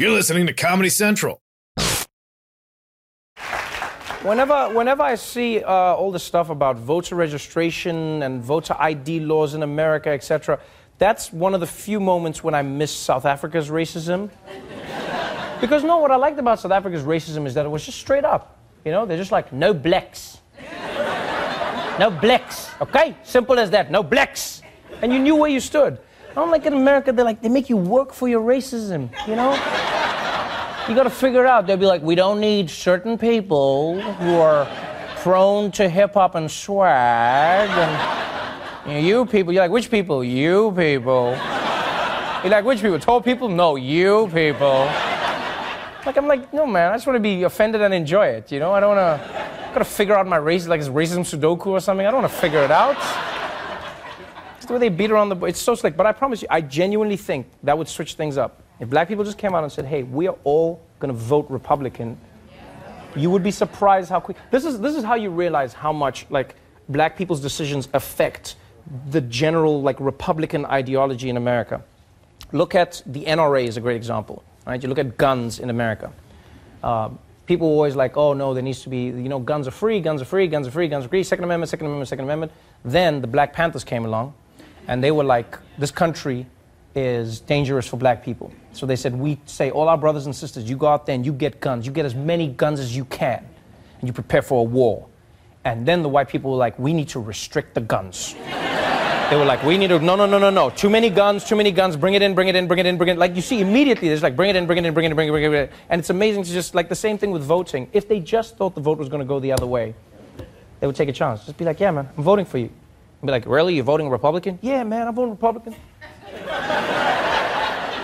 You're listening to Comedy Central. Whenever, whenever I see uh, all the stuff about voter registration and voter ID laws in America, etc., that's one of the few moments when I miss South Africa's racism. because no, what I liked about South Africa's racism is that it was just straight up. You know, they're just like no blacks, no blacks. Okay, simple as that. No blacks, and you knew where you stood. I don't like in America. They're like they make you work for your racism. You know. You got to figure it out. They'll be like, we don't need certain people who are prone to hip hop and swag. And you, know, you people, you're like, which people? You people. You're like, which people? Tall people? No, you people. Like, I'm like, no, man, I just want to be offended and enjoy it, you know? I don't want to, I got to figure out my race, like it's racism Sudoku or something. I don't want to figure it out. The way they beat around the, it's so slick. But I promise you, I genuinely think that would switch things up. If black people just came out and said, hey, we are all going to vote Republican, you would be surprised how quick. This is, this is how you realize how much, like, black people's decisions affect the general, like, Republican ideology in America. Look at the NRA is a great example, right? You look at guns in America. Uh, people were always like, oh no, there needs to be, you know, guns are free, guns are free, guns are free, guns are free, Second Amendment, Second Amendment, Second Amendment. Then the Black Panthers came along, and they were like, this country is dangerous for black people. So they said, we say, all our brothers and sisters, you go out there and you get guns. You get as many guns as you can, and you prepare for a war. And then the white people were like, we need to restrict the guns. they were like, we need to, no, no, no, no, no. Too many guns, too many guns, bring it in, bring it in, bring it in, bring it in. Like you see immediately, there's like, bring it in, bring it in, bring it in, bring it in, bring it in. And it's amazing to just, like the same thing with voting. If they just thought the vote was going to go the other way, they would take a chance. Just be like, yeah, man, I'm voting for you. And be like, really? You're voting Republican? Yeah, man, I'm voting Republican.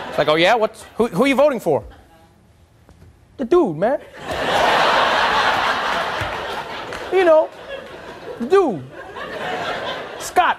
It's like, oh yeah, what's who, who are you voting for? The dude, man. you know, the dude. Scott.